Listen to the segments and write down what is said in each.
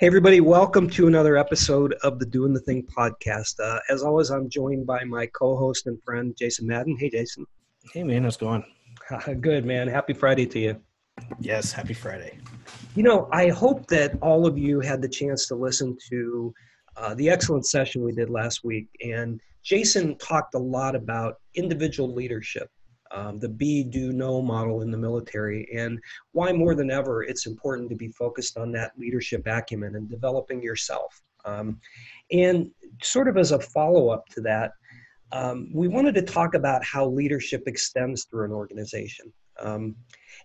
Hey, everybody, welcome to another episode of the Doing the Thing podcast. Uh, as always, I'm joined by my co host and friend, Jason Madden. Hey, Jason. Hey, man, how's it going? Good, man. Happy Friday to you. Yes, happy Friday. You know, I hope that all of you had the chance to listen to uh, the excellent session we did last week. And Jason talked a lot about individual leadership um, the be, do, know model in the military, and why more than ever it's important to be focused on that leadership acumen and developing yourself. Um, and sort of as a follow up to that, um, we wanted to talk about how leadership extends through an organization. Um,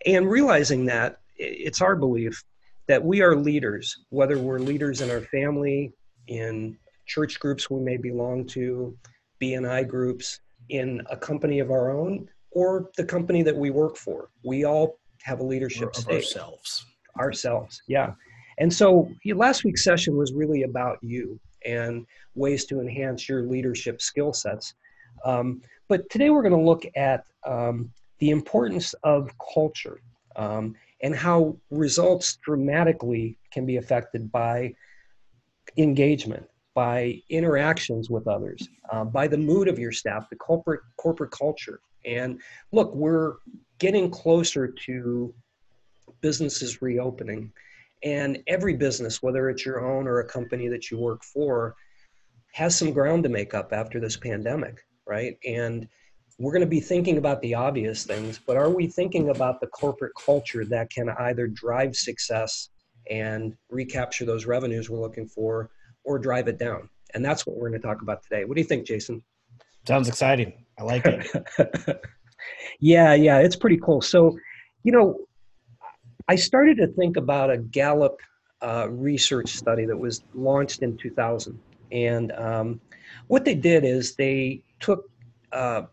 and realizing that it's our belief that we are leaders, whether we're leaders in our family, in church groups we may belong to, BNI groups, in a company of our own, or the company that we work for. We all have a leadership of stake. Ourselves. Ourselves, yeah. And so last week's session was really about you and ways to enhance your leadership skill sets. Um, but today we're going to look at um, the importance of culture um, and how results dramatically can be affected by engagement, by interactions with others, uh, by the mood of your staff, the corporate corporate culture. And look, we're getting closer to businesses reopening. And every business, whether it's your own or a company that you work for, has some ground to make up after this pandemic, right? And we're going to be thinking about the obvious things, but are we thinking about the corporate culture that can either drive success and recapture those revenues we're looking for or drive it down? And that's what we're going to talk about today. What do you think, Jason? Sounds exciting. I like it. yeah, yeah, it's pretty cool. So, you know, I started to think about a Gallup uh, research study that was launched in 2000. And um, what they did is they took uh,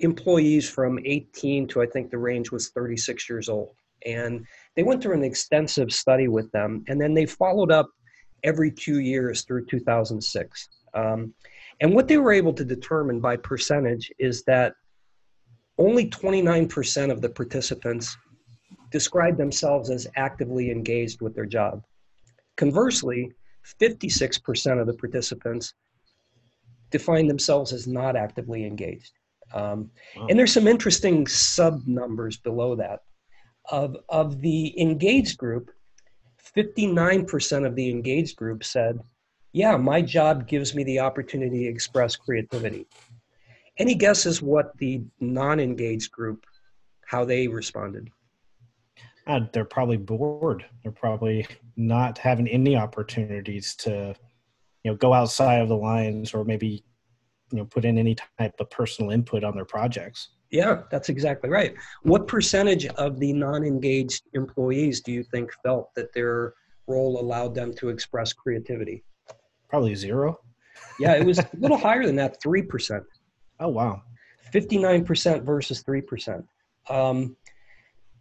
employees from 18 to I think the range was 36 years old. And they went through an extensive study with them. And then they followed up every two years through 2006. Um, and what they were able to determine by percentage is that only 29% of the participants described themselves as actively engaged with their job. Conversely, 56% of the participants defined themselves as not actively engaged. Um, wow. And there's some interesting sub numbers below that. Of, of the engaged group, 59% of the engaged group said yeah, my job gives me the opportunity to express creativity. Any guesses what the non-engaged group, how they responded? Uh, they're probably bored. They're probably not having any opportunities to, you know, go outside of the lines or maybe, you know, put in any type of personal input on their projects. Yeah, that's exactly right. What percentage of the non-engaged employees do you think felt that their role allowed them to express creativity? Probably zero. yeah, it was a little higher than that, 3%. Oh, wow. 59% versus 3%. Um,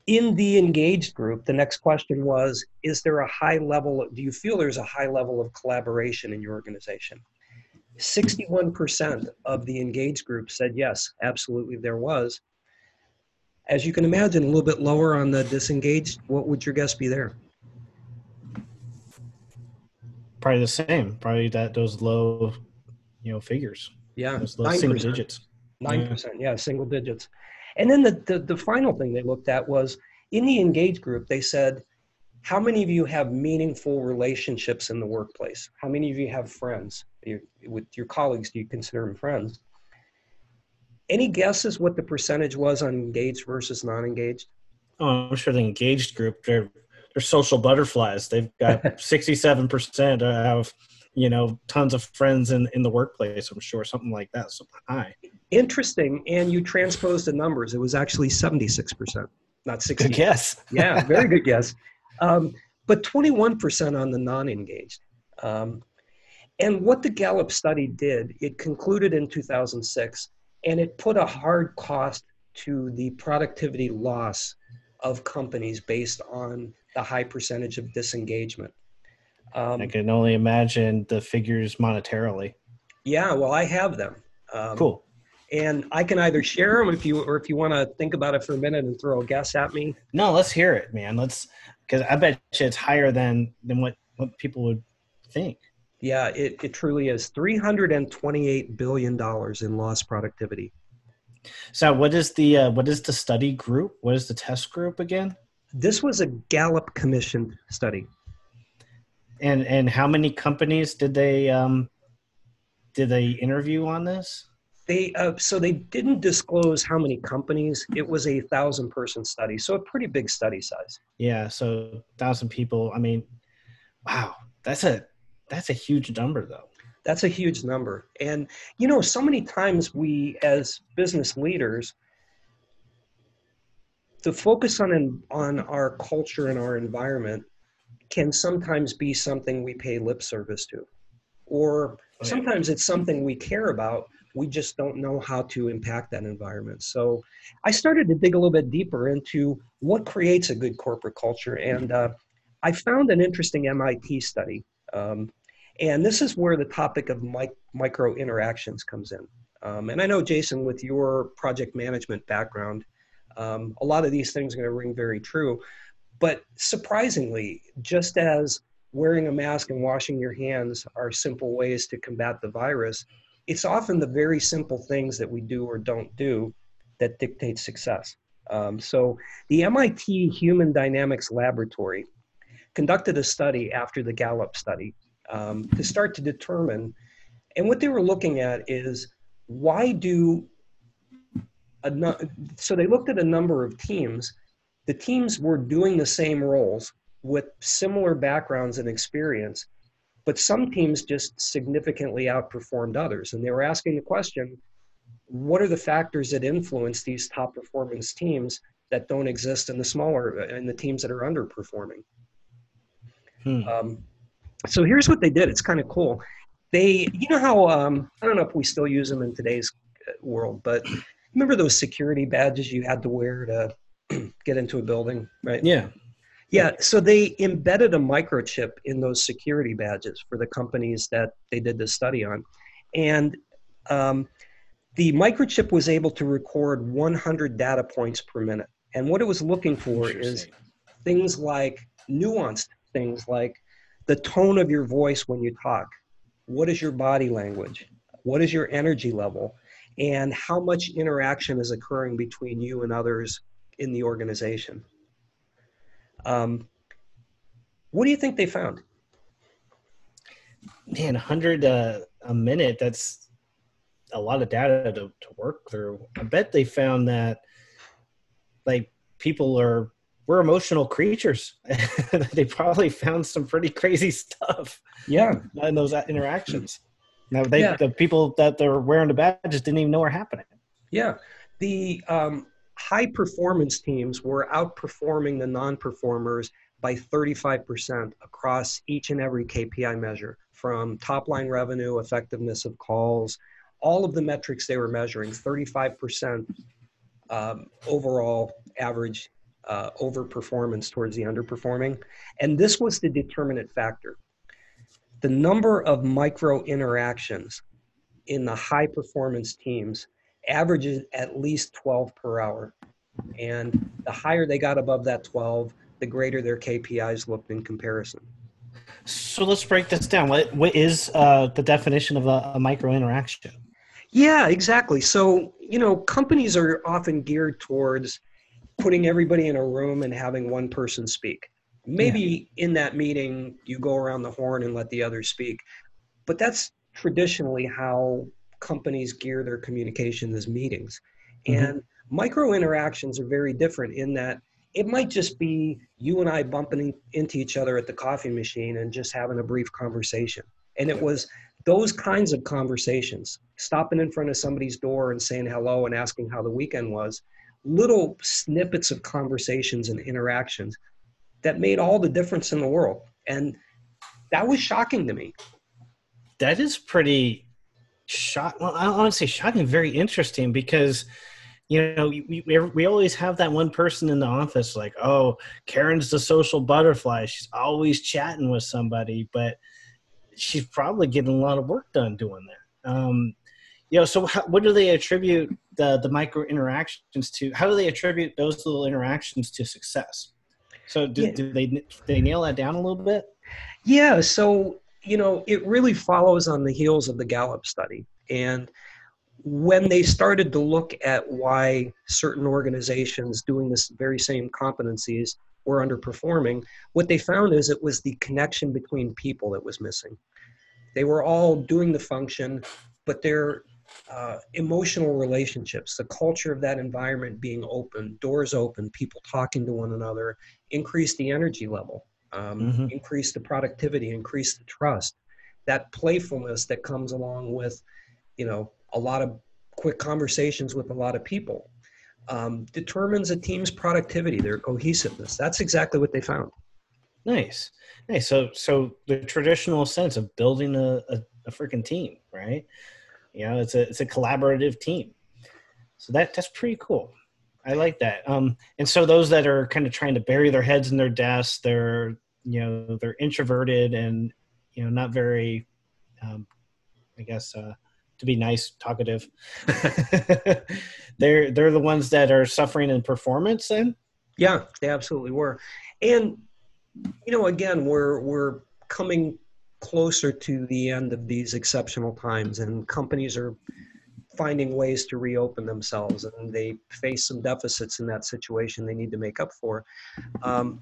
in the engaged group, the next question was Is there a high level, do you feel there's a high level of collaboration in your organization? 61% of the engaged group said yes, absolutely there was. As you can imagine, a little bit lower on the disengaged, what would your guess be there? Probably the same. Probably that those low, you know, figures. Yeah, those low single digits. Nine percent, yeah. yeah, single digits. And then the, the the final thing they looked at was in the engaged group. They said, "How many of you have meaningful relationships in the workplace? How many of you have friends? with your colleagues, do you consider them friends?" Any guesses what the percentage was on engaged versus non-engaged? Oh, I'm sure the engaged group they're they're social butterflies. They've got 67% have, you know, tons of friends in, in the workplace, I'm sure, something like that, something high. Interesting. And you transposed the numbers. It was actually 76%, not 60. Good guess. yeah, very good guess. Um, but 21% on the non-engaged. Um, and what the Gallup study did, it concluded in 2006, and it put a hard cost to the productivity loss of companies based on the high percentage of disengagement. Um, I can only imagine the figures monetarily. Yeah, well, I have them. Um, cool. And I can either share them if you, or if you want to think about it for a minute and throw a guess at me. No, let's hear it, man. Let's, because I bet you it's higher than than what what people would think. Yeah, it, it truly is. $328 billion in lost productivity. So what is the uh, what is the study group? What is the test group again? This was a Gallup commissioned study. And and how many companies did they um, did they interview on this? They uh, so they didn't disclose how many companies. It was a thousand person study, so a pretty big study size. Yeah, so thousand people. I mean, wow, that's a that's a huge number, though. That's a huge number. And, you know, so many times we, as business leaders, the focus on, on our culture and our environment can sometimes be something we pay lip service to. Or sometimes it's something we care about, we just don't know how to impact that environment. So I started to dig a little bit deeper into what creates a good corporate culture. And uh, I found an interesting MIT study. Um, and this is where the topic of mic- micro interactions comes in. Um, and I know, Jason, with your project management background, um, a lot of these things are going to ring very true. But surprisingly, just as wearing a mask and washing your hands are simple ways to combat the virus, it's often the very simple things that we do or don't do that dictate success. Um, so the MIT Human Dynamics Laboratory conducted a study after the Gallup study um, to start to determine. And what they were looking at is why do a, so they looked at a number of teams. The teams were doing the same roles with similar backgrounds and experience, but some teams just significantly outperformed others. And they were asking the question, what are the factors that influence these top performance teams that don't exist in the smaller in the teams that are underperforming? Hmm. Um, so here's what they did. It's kind of cool. They, you know how um, I don't know if we still use them in today's uh, world, but remember those security badges you had to wear to get into a building, right? Yeah. Yeah, so they embedded a microchip in those security badges for the companies that they did this study on. And um, the microchip was able to record 100 data points per minute. And what it was looking for is things like nuanced things like the tone of your voice when you talk. What is your body language? What is your energy level? And how much interaction is occurring between you and others in the organization? Um, what do you think they found? Man, 100 uh, a minute, that's a lot of data to, to work through. I bet they found that like people are we're emotional creatures. they probably found some pretty crazy stuff. Yeah, in those interactions. Now they yeah. the people that they're wearing the badges didn't even know were happening. Yeah, the um, high performance teams were outperforming the non performers by 35% across each and every KPI measure, from top line revenue, effectiveness of calls, all of the metrics they were measuring. 35% um, overall average uh, overperformance towards the underperforming. And this was the determinant factor. The number of micro interactions in the high performance teams averages at least 12 per hour. And the higher they got above that 12, the greater their KPIs looked in comparison. So let's break this down. What, what is uh, the definition of a, a micro interaction? Yeah, exactly. So, you know, companies are often geared towards putting everybody in a room and having one person speak. Maybe yeah. in that meeting, you go around the horn and let the others speak. But that's traditionally how companies gear their communication as meetings. Mm-hmm. And micro interactions are very different in that it might just be you and I bumping into each other at the coffee machine and just having a brief conversation. And it was those kinds of conversations, stopping in front of somebody's door and saying hello and asking how the weekend was, little snippets of conversations and interactions that made all the difference in the world. And that was shocking to me. That is pretty shock. Well, I want to say shocking, very interesting because you know we, we, we always have that one person in the office like oh karen's the social butterfly she's always chatting with somebody but she's probably getting a lot of work done doing that um, you know so how, what do they attribute the the micro interactions to how do they attribute those little interactions to success so did, yeah. do they they nail that down a little bit Yeah, so you know, it really follows on the heels of the Gallup study. And when they started to look at why certain organizations doing this very same competencies were underperforming, what they found is it was the connection between people that was missing. They were all doing the function, but their uh, emotional relationships, the culture of that environment being open, doors open, people talking to one another, increased the energy level um, mm-hmm. increase the productivity, increase the trust, that playfulness that comes along with, you know, a lot of quick conversations with a lot of people, um, determines a team's productivity, their cohesiveness. That's exactly what they found. Nice, nice. So, so the traditional sense of building a, a, a freaking team, right? You know, it's a it's a collaborative team. So that that's pretty cool. I like that. Um, and so those that are kind of trying to bury their heads in their desks, they're you know they're introverted and you know not very, um, I guess, uh, to be nice, talkative. they're they're the ones that are suffering in performance. Then, yeah, they absolutely were, and you know, again, we're we're coming closer to the end of these exceptional times, and companies are finding ways to reopen themselves and they face some deficits in that situation they need to make up for. Um,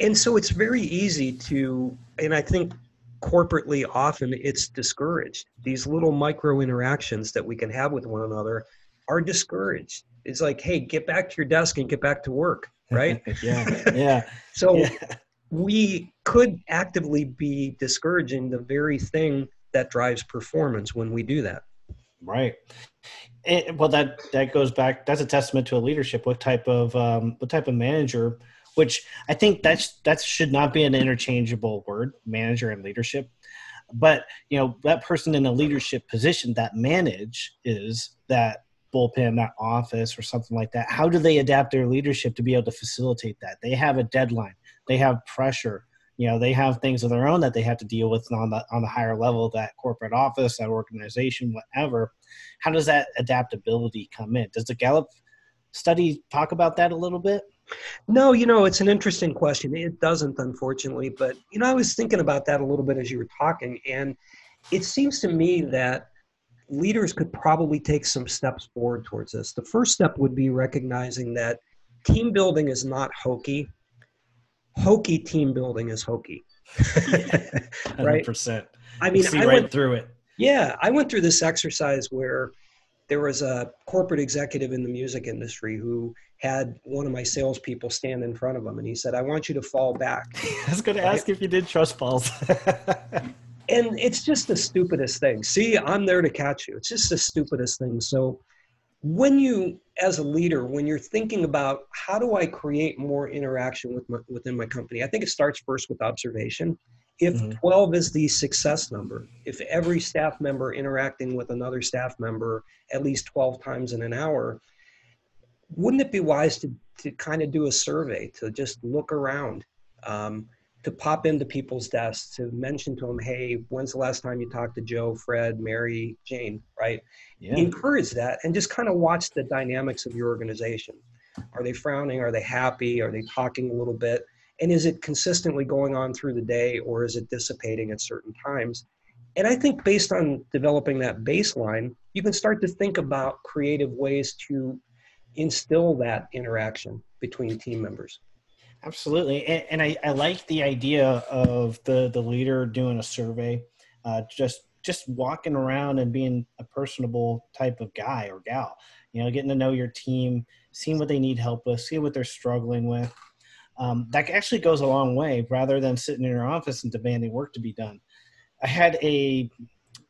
and so it's very easy to, and I think corporately often it's discouraged. These little micro interactions that we can have with one another are discouraged. It's like, hey, get back to your desk and get back to work, right? yeah, yeah. so yeah. we could actively be discouraging the very thing that drives performance when we do that. Right. And, well, that that goes back. That's a testament to a leadership. What type of um, what type of manager? Which I think that's that should not be an interchangeable word, manager and leadership. But you know that person in a leadership position that manage is that bullpen, that office, or something like that. How do they adapt their leadership to be able to facilitate that? They have a deadline. They have pressure you know they have things of their own that they have to deal with on the on the higher level that corporate office that organization whatever. How does that adaptability come in? Does the gallup study talk about that a little bit? No you know it's an interesting question. It doesn't unfortunately but you know i was thinking about that a little bit as you were talking and it seems to me that leaders could probably take some steps forward towards this. The first step would be recognizing that team building is not hokey hokey team building is hokey. right? 100%. I mean, see I right went, through it. Yeah, I went through this exercise where there was a corporate executive in the music industry who had one of my salespeople stand in front of him, and he said, "I want you to fall back." I was going to ask if you did trust falls. and it's just the stupidest thing. See, I'm there to catch you. It's just the stupidest thing. So when you as a leader when you're thinking about how do i create more interaction with my, within my company i think it starts first with observation if mm-hmm. 12 is the success number if every staff member interacting with another staff member at least 12 times in an hour wouldn't it be wise to, to kind of do a survey to just look around um, to pop into people's desks to mention to them, hey, when's the last time you talked to Joe, Fred, Mary, Jane, right? Yeah. Encourage that and just kind of watch the dynamics of your organization. Are they frowning? Are they happy? Are they talking a little bit? And is it consistently going on through the day or is it dissipating at certain times? And I think based on developing that baseline, you can start to think about creative ways to instill that interaction between team members. Absolutely, and, and I, I, like the idea of the the leader doing a survey, uh, just just walking around and being a personable type of guy or gal. You know, getting to know your team, seeing what they need help with, seeing what they're struggling with. Um, that actually goes a long way, rather than sitting in your office and demanding work to be done. I had a,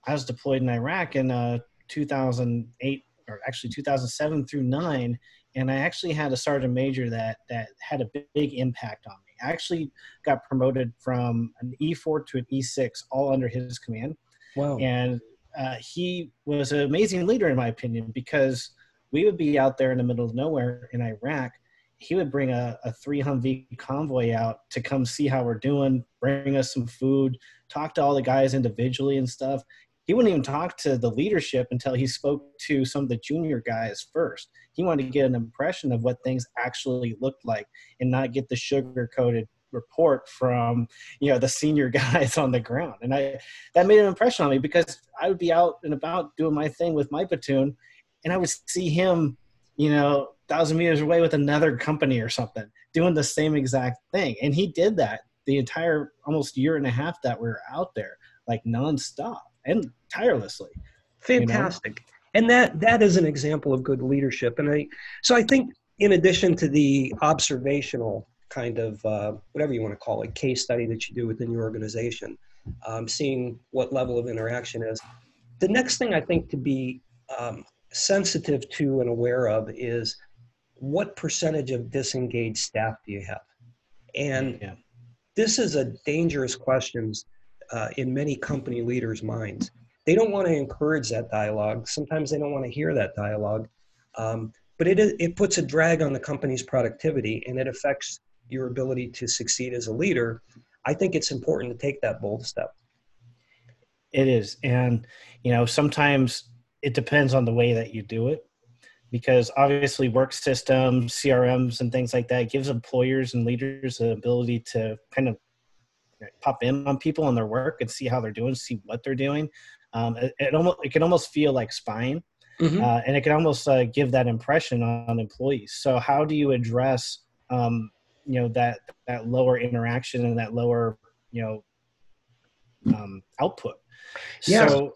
I was deployed in Iraq in uh, 2008 or actually 2007 through nine, and I actually had a sergeant major that that had a big impact on me. I actually got promoted from an E4 to an E6, all under his command. Wow! And uh, he was an amazing leader, in my opinion, because we would be out there in the middle of nowhere in Iraq. He would bring a, a three Humvee convoy out to come see how we're doing, bring us some food, talk to all the guys individually and stuff he wouldn't even talk to the leadership until he spoke to some of the junior guys first. He wanted to get an impression of what things actually looked like and not get the sugar coated report from you know the senior guys on the ground. And i that made an impression on me because i would be out and about doing my thing with my platoon and i would see him you know thousand meters away with another company or something doing the same exact thing. And he did that the entire almost year and a half that we were out there like nonstop and tirelessly fantastic you know? and that that is an example of good leadership and i so i think in addition to the observational kind of uh, whatever you want to call it case study that you do within your organization um, seeing what level of interaction is the next thing i think to be um, sensitive to and aware of is what percentage of disengaged staff do you have and yeah. this is a dangerous question uh, in many company leaders minds they don't want to encourage that dialogue sometimes they don't want to hear that dialogue um, but it, it puts a drag on the company's productivity and it affects your ability to succeed as a leader, I think it's important to take that bold step. It is. And, you know, sometimes it depends on the way that you do it because obviously work systems, CRMs, and things like that gives employers and leaders the ability to kind of pop in on people and their work and see how they're doing, see what they're doing. Um, it, it, almost it can almost feel like spying, mm-hmm. uh, and it can almost uh, give that impression on employees. So how do you address um, you know that that lower interaction and that lower you know um, output yeah. so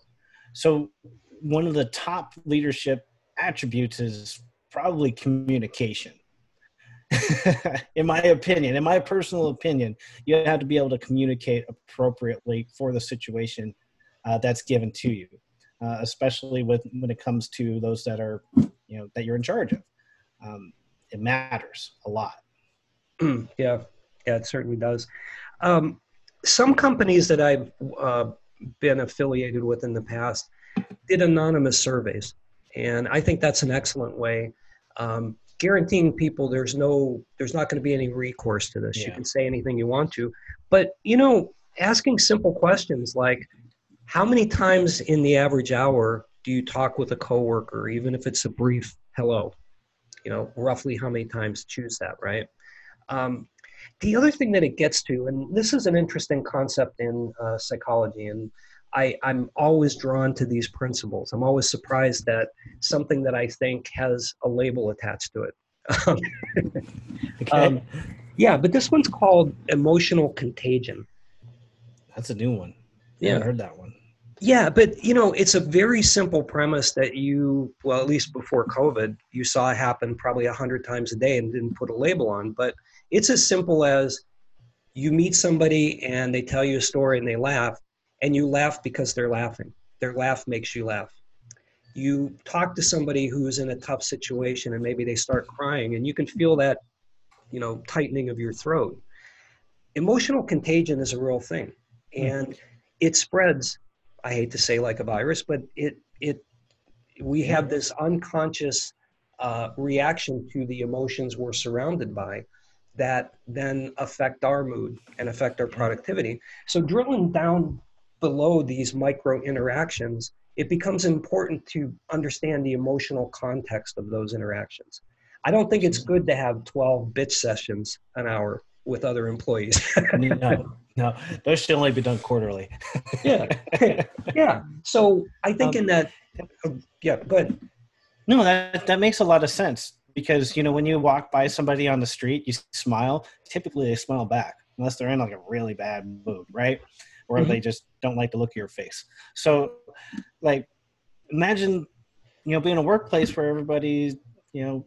so one of the top leadership attributes is probably communication in my opinion in my personal opinion you have to be able to communicate appropriately for the situation uh, that's given to you uh, especially with when it comes to those that are you know that you're in charge of um, it matters a lot yeah, yeah, it certainly does. Um, some companies that I've uh, been affiliated with in the past did anonymous surveys, and I think that's an excellent way. Um, guaranteeing people there's no there's not going to be any recourse to this. Yeah. You can say anything you want to, but you know, asking simple questions like, how many times in the average hour do you talk with a coworker, even if it's a brief hello? You know, roughly how many times choose that, right? Um, the other thing that it gets to, and this is an interesting concept in uh, psychology, and I, I'm always drawn to these principles. I'm always surprised that something that I think has a label attached to it. okay. Um, yeah, but this one's called emotional contagion. That's a new one. Yeah, I heard that one. Yeah, but you know, it's a very simple premise that you, well, at least before COVID, you saw it happen probably a hundred times a day and didn't put a label on. But it's as simple as you meet somebody and they tell you a story and they laugh, and you laugh because they're laughing. Their laugh makes you laugh. You talk to somebody who's in a tough situation and maybe they start crying, and you can feel that, you know, tightening of your throat. Emotional contagion is a real thing, and it spreads. I hate to say like a virus, but it it we have this unconscious uh, reaction to the emotions we're surrounded by that then affect our mood and affect our productivity. So drilling down below these micro interactions, it becomes important to understand the emotional context of those interactions. I don't think it's good to have 12 bitch sessions an hour with other employees. no, no, those should only be done quarterly. yeah, yeah. So I think um, in that, uh, yeah, good. No, that that makes a lot of sense because you know when you walk by somebody on the street you smile typically they smile back unless they're in like a really bad mood right or mm-hmm. they just don't like the look of your face so like imagine you know being a workplace where everybody's you know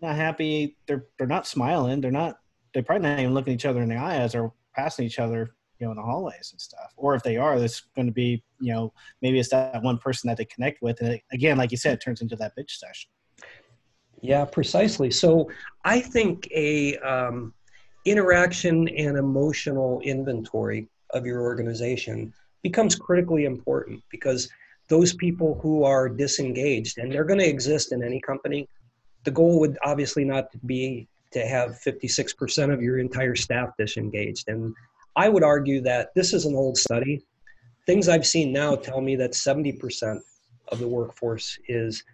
not happy they're they're not smiling they're not they're probably not even looking each other in the eye as they're passing each other you know in the hallways and stuff or if they are it's going to be you know maybe it's that one person that they connect with and it, again like you said it turns into that bitch session yeah, precisely. So I think a um, interaction and emotional inventory of your organization becomes critically important because those people who are disengaged, and they're going to exist in any company, the goal would obviously not be to have 56% of your entire staff disengaged. And I would argue that this is an old study. Things I've seen now tell me that 70% of the workforce is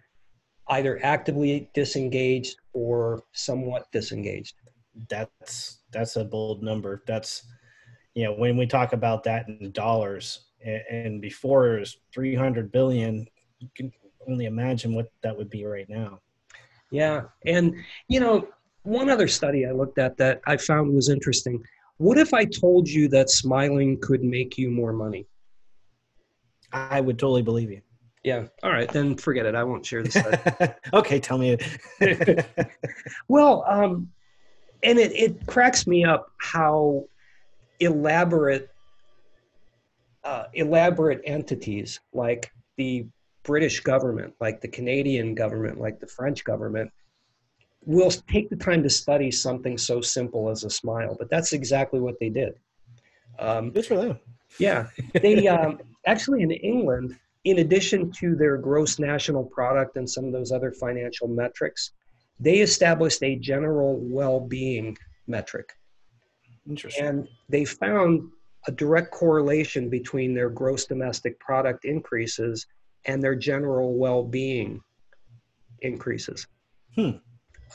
either actively disengaged or somewhat disengaged. that's that's a bold number. That's you know when we talk about that in dollars, and, before it was 300 billion, you can only imagine what that would be right now. Yeah, and you know one other study I looked at that I found was interesting. What if I told you that smiling could make you more money? I would totally believe you. Yeah. All right, then forget it. I won't share this. okay, tell me. well, um, and it, it cracks me up how elaborate uh, elaborate entities like the British government, like the Canadian government, like the French government, will take the time to study something so simple as a smile. But that's exactly what they did. Um, Good for them. Yeah, they um, actually in England, in addition to their gross national product and some of those other financial metrics, they established a general well-being metric. Interesting. And they found a direct correlation between their gross domestic product increases and their general well-being increases. Hmm.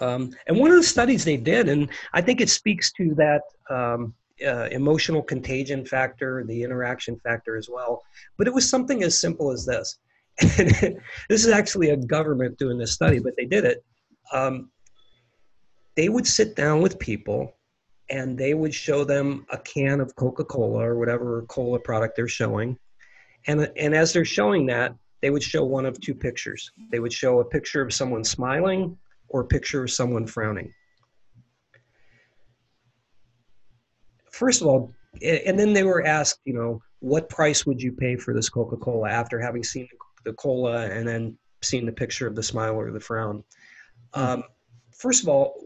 Um, and one of the studies they did, and I think it speaks to that um, uh, emotional contagion factor, the interaction factor as well. But it was something as simple as this. this is actually a government doing this study, but they did it. Um, they would sit down with people and they would show them a can of Coca Cola or whatever cola product they're showing. And, and as they're showing that, they would show one of two pictures. They would show a picture of someone smiling or a picture of someone frowning. first of all, and then they were asked, you know, what price would you pay for this Coca Cola after having seen the cola and then seen the picture of the smile or the frown? Hmm. Um, first of all,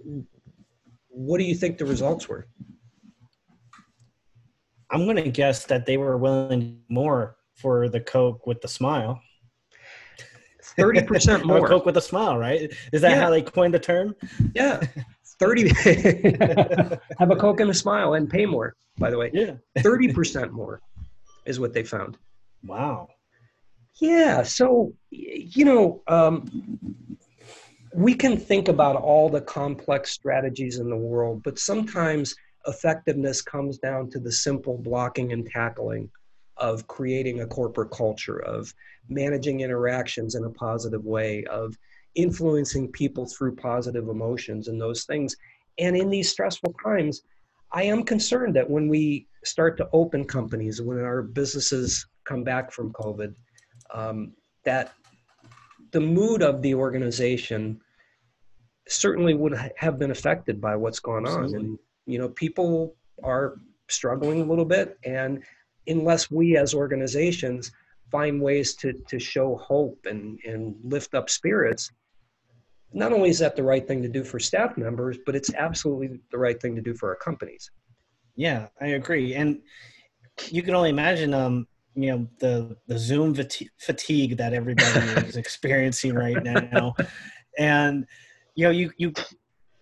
what do you think the results were? I'm going to guess that they were willing more for the Coke with the smile. 30% more. Coke with a smile, right? Is that yeah. how they coined the term? Yeah. 30 have a coke and a smile and pay more by the way yeah 30% more is what they found wow yeah so you know um, we can think about all the complex strategies in the world but sometimes effectiveness comes down to the simple blocking and tackling of creating a corporate culture of managing interactions in a positive way of influencing people through positive emotions and those things. And in these stressful times, I am concerned that when we start to open companies, when our businesses come back from COVID, um, that the mood of the organization certainly would have been affected by what's going on. Absolutely. And, you know, people are struggling a little bit. And unless we as organizations find ways to, to show hope and, and lift up spirits, not only is that the right thing to do for staff members, but it's absolutely the right thing to do for our companies. Yeah, I agree. And you can only imagine, um, you know, the, the Zoom fatigue that everybody is experiencing right now. And, you know, you, you,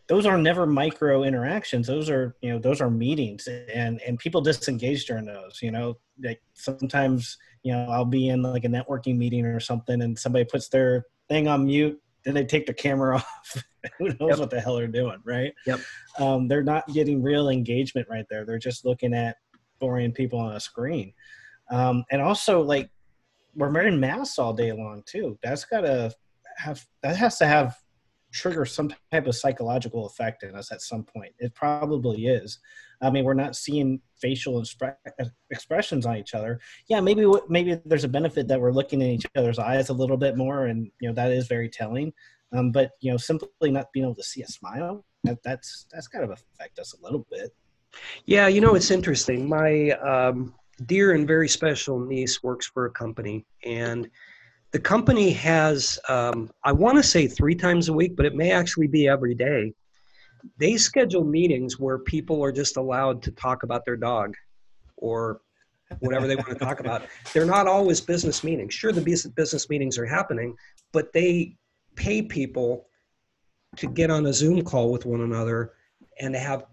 those are never micro interactions. Those are, you know, those are meetings and, and people disengage during those, you know, like sometimes, you know, I'll be in like a networking meeting or something and somebody puts their thing on mute then they take the camera off. Who knows yep. what the hell they're doing, right? Yep. Um, they're not getting real engagement right there. They're just looking at boring people on a screen. Um, and also, like, we're wearing masks all day long too. That's gotta have that has to have trigger some type of psychological effect in us at some point. It probably is. I mean, we're not seeing facial expre- expressions on each other. Yeah, maybe maybe there's a benefit that we're looking in each other's eyes a little bit more, and you know that is very telling. Um, but you know, simply not being able to see a smile that, that's that's kind of affect us a little bit. Yeah, you know, it's interesting. My um, dear and very special niece works for a company, and the company has um, I want to say three times a week, but it may actually be every day they schedule meetings where people are just allowed to talk about their dog or whatever they want to talk about. They're not always business meetings. Sure, the business meetings are happening, but they pay people to get on a Zoom call with one another and to have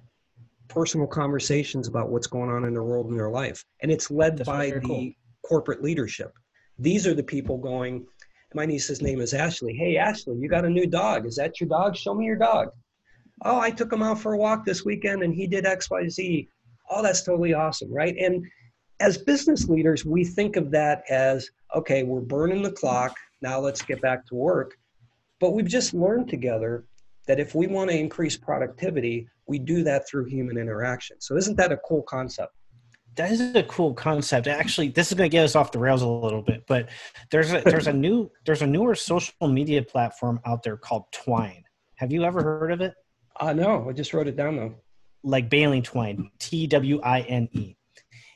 personal conversations about what's going on in their world and their life. And it's led That's by the cool. corporate leadership. These are the people going, my niece's name is Ashley. Hey, Ashley, you got a new dog. Is that your dog? Show me your dog Oh, I took him out for a walk this weekend and he did X, Y, Z. Oh, that's totally awesome, right? And as business leaders, we think of that as okay, we're burning the clock. Now let's get back to work. But we've just learned together that if we want to increase productivity, we do that through human interaction. So, isn't that a cool concept? That is a cool concept. Actually, this is going to get us off the rails a little bit, but there's a there's a new there's a newer social media platform out there called Twine. Have you ever heard of it? Uh, no, I just wrote it down though. Like baling twine, T W I N E.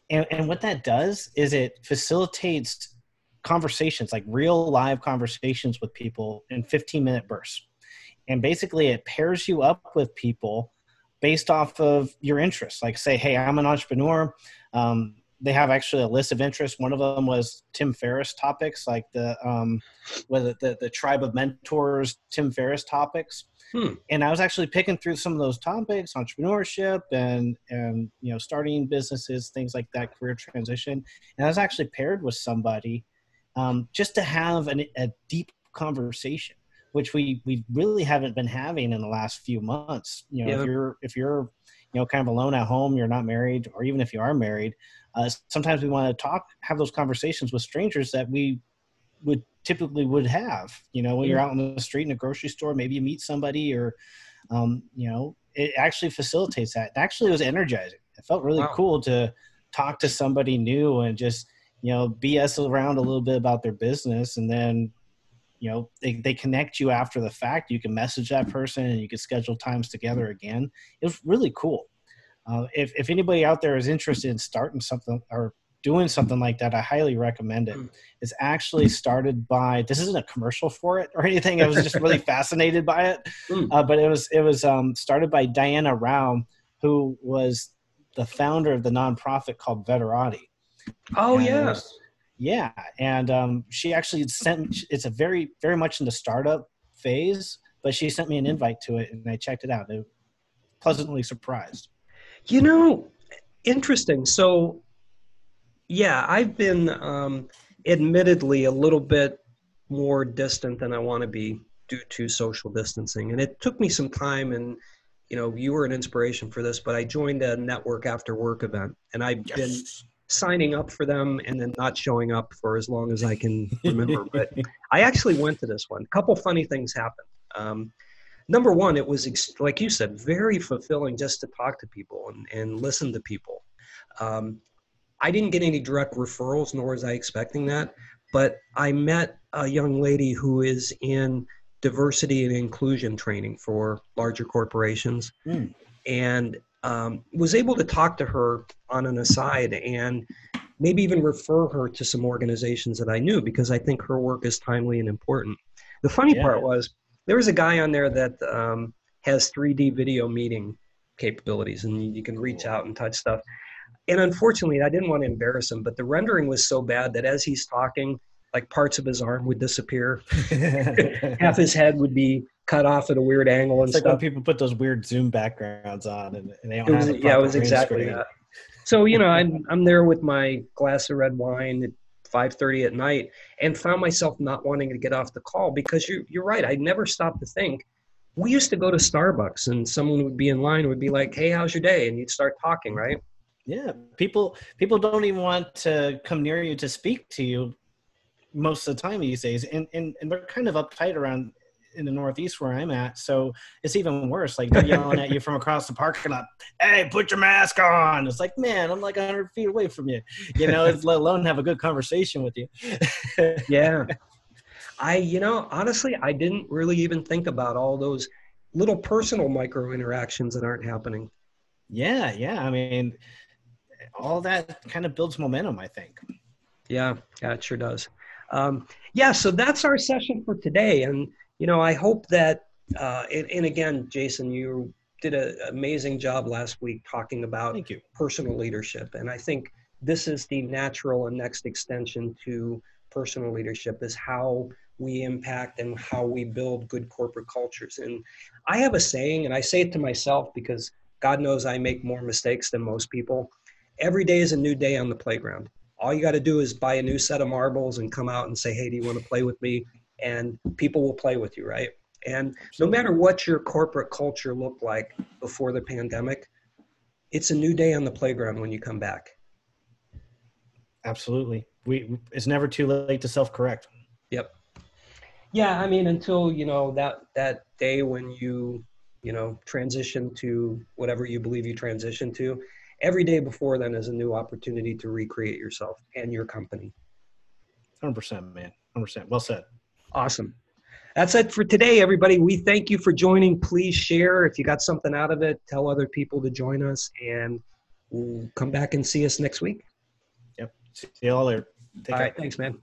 And, and what that does is it facilitates conversations, like real live conversations with people in 15 minute bursts. And basically, it pairs you up with people based off of your interests. Like, say, hey, I'm an entrepreneur. Um, they have actually a list of interests. One of them was Tim Ferriss topics, like the um, the, the, the tribe of mentors, Tim Ferriss topics. Hmm. And I was actually picking through some of those topics, entrepreneurship and and you know starting businesses, things like that, career transition. And I was actually paired with somebody um, just to have an, a deep conversation, which we we really haven't been having in the last few months. You know, yeah. if you're if you're you know kind of alone at home, you're not married, or even if you are married, uh, sometimes we want to talk, have those conversations with strangers that we would typically would have. You know, when you're out on the street in a grocery store, maybe you meet somebody, or um, you know, it actually facilitates that. It actually was energizing. It felt really wow. cool to talk to somebody new and just you know bs around a little bit about their business and then you know they, they connect you after the fact. You can message that person and you can schedule times together again. It was really cool. Uh, if, if anybody out there is interested in starting something or doing something like that i highly recommend it. Hmm. it's actually started by this isn't a commercial for it or anything. I was just really fascinated by it. Hmm. uh, but it was it was um, started by diana rau who was the founder of the nonprofit called veterati. Oh yeah. Yeah, and um, she actually sent. It's a very, very much in the startup phase, but she sent me an invite to it, and I checked it out. Pleasantly surprised. You know, interesting. So, yeah, I've been um, admittedly a little bit more distant than I want to be due to social distancing, and it took me some time and you know you were an inspiration for this but i joined a network after work event and i've yes. been signing up for them and then not showing up for as long as I can remember. but I actually went to this one. A couple funny things happened. Um, number one, it was ex- like you said, very fulfilling just to talk to people and, and listen to people. Um, I didn't get any direct referrals, nor was I expecting that. But I met a young lady who is in diversity and inclusion training for larger corporations. Mm. And um, was able to talk to her on an aside and maybe even refer her to some organizations that I knew because I think her work is timely and important. The funny yeah. part was there was a guy on there that um, has 3D video meeting capabilities and you can reach out and touch stuff. And unfortunately, I didn't want to embarrass him, but the rendering was so bad that as he's talking, like parts of his arm would disappear, half his head would be cut off at a weird angle and it's stuff. When people put those weird Zoom backgrounds on, and, and they don't was, have yeah, it was exactly screen. that. So you know, I'm I'm there with my glass of red wine at 5:30 at night, and found myself not wanting to get off the call because you you're right. I never stopped to think. We used to go to Starbucks, and someone would be in line and would be like, "Hey, how's your day?" and you'd start talking, right? Yeah, people people don't even want to come near you to speak to you most of the time these days, and and, and they're kind of uptight around in the Northeast where I'm at. So it's even worse. Like they're yelling at you from across the parking lot. Hey, put your mask on. It's like, man, I'm like 100 feet away from you. You know, let alone have a good conversation with you. yeah. I, you know, honestly, I didn't really even think about all those little personal micro interactions that aren't happening. Yeah, yeah. I mean, all that kind of builds momentum, I think. Yeah, yeah, it sure does. Um, yeah, so that's our session for today. And you know, I hope that, uh, and, and, again, Jason, you did an amazing job last week talking about personal leadership. And I think this is the natural and next extension to personal leadership is how we impact and how we build good corporate cultures. And I have a saying, and I say it to myself because God knows I make more mistakes than most people. Every day is a new day on the playground. All you got to do is buy a new set of marbles and come out and say, Hey, do you want to play with me? And people will play with you, right? And no matter what your corporate culture looked like before the pandemic, it's a new day on the playground when you come back. Absolutely. We it's never too late to self-correct. Yep. Yeah, I mean until, you know, that that day when you, you know, transition to whatever you believe you transition to, every day before then is a new opportunity to recreate yourself and your company. 100% man. 100%. Well said. Awesome. That's it for today, everybody. We thank you for joining. Please share. If you got something out of it, tell other people to join us and we'll come back and see us next week. Yep. See you all later. Take All care. right. Thanks, man.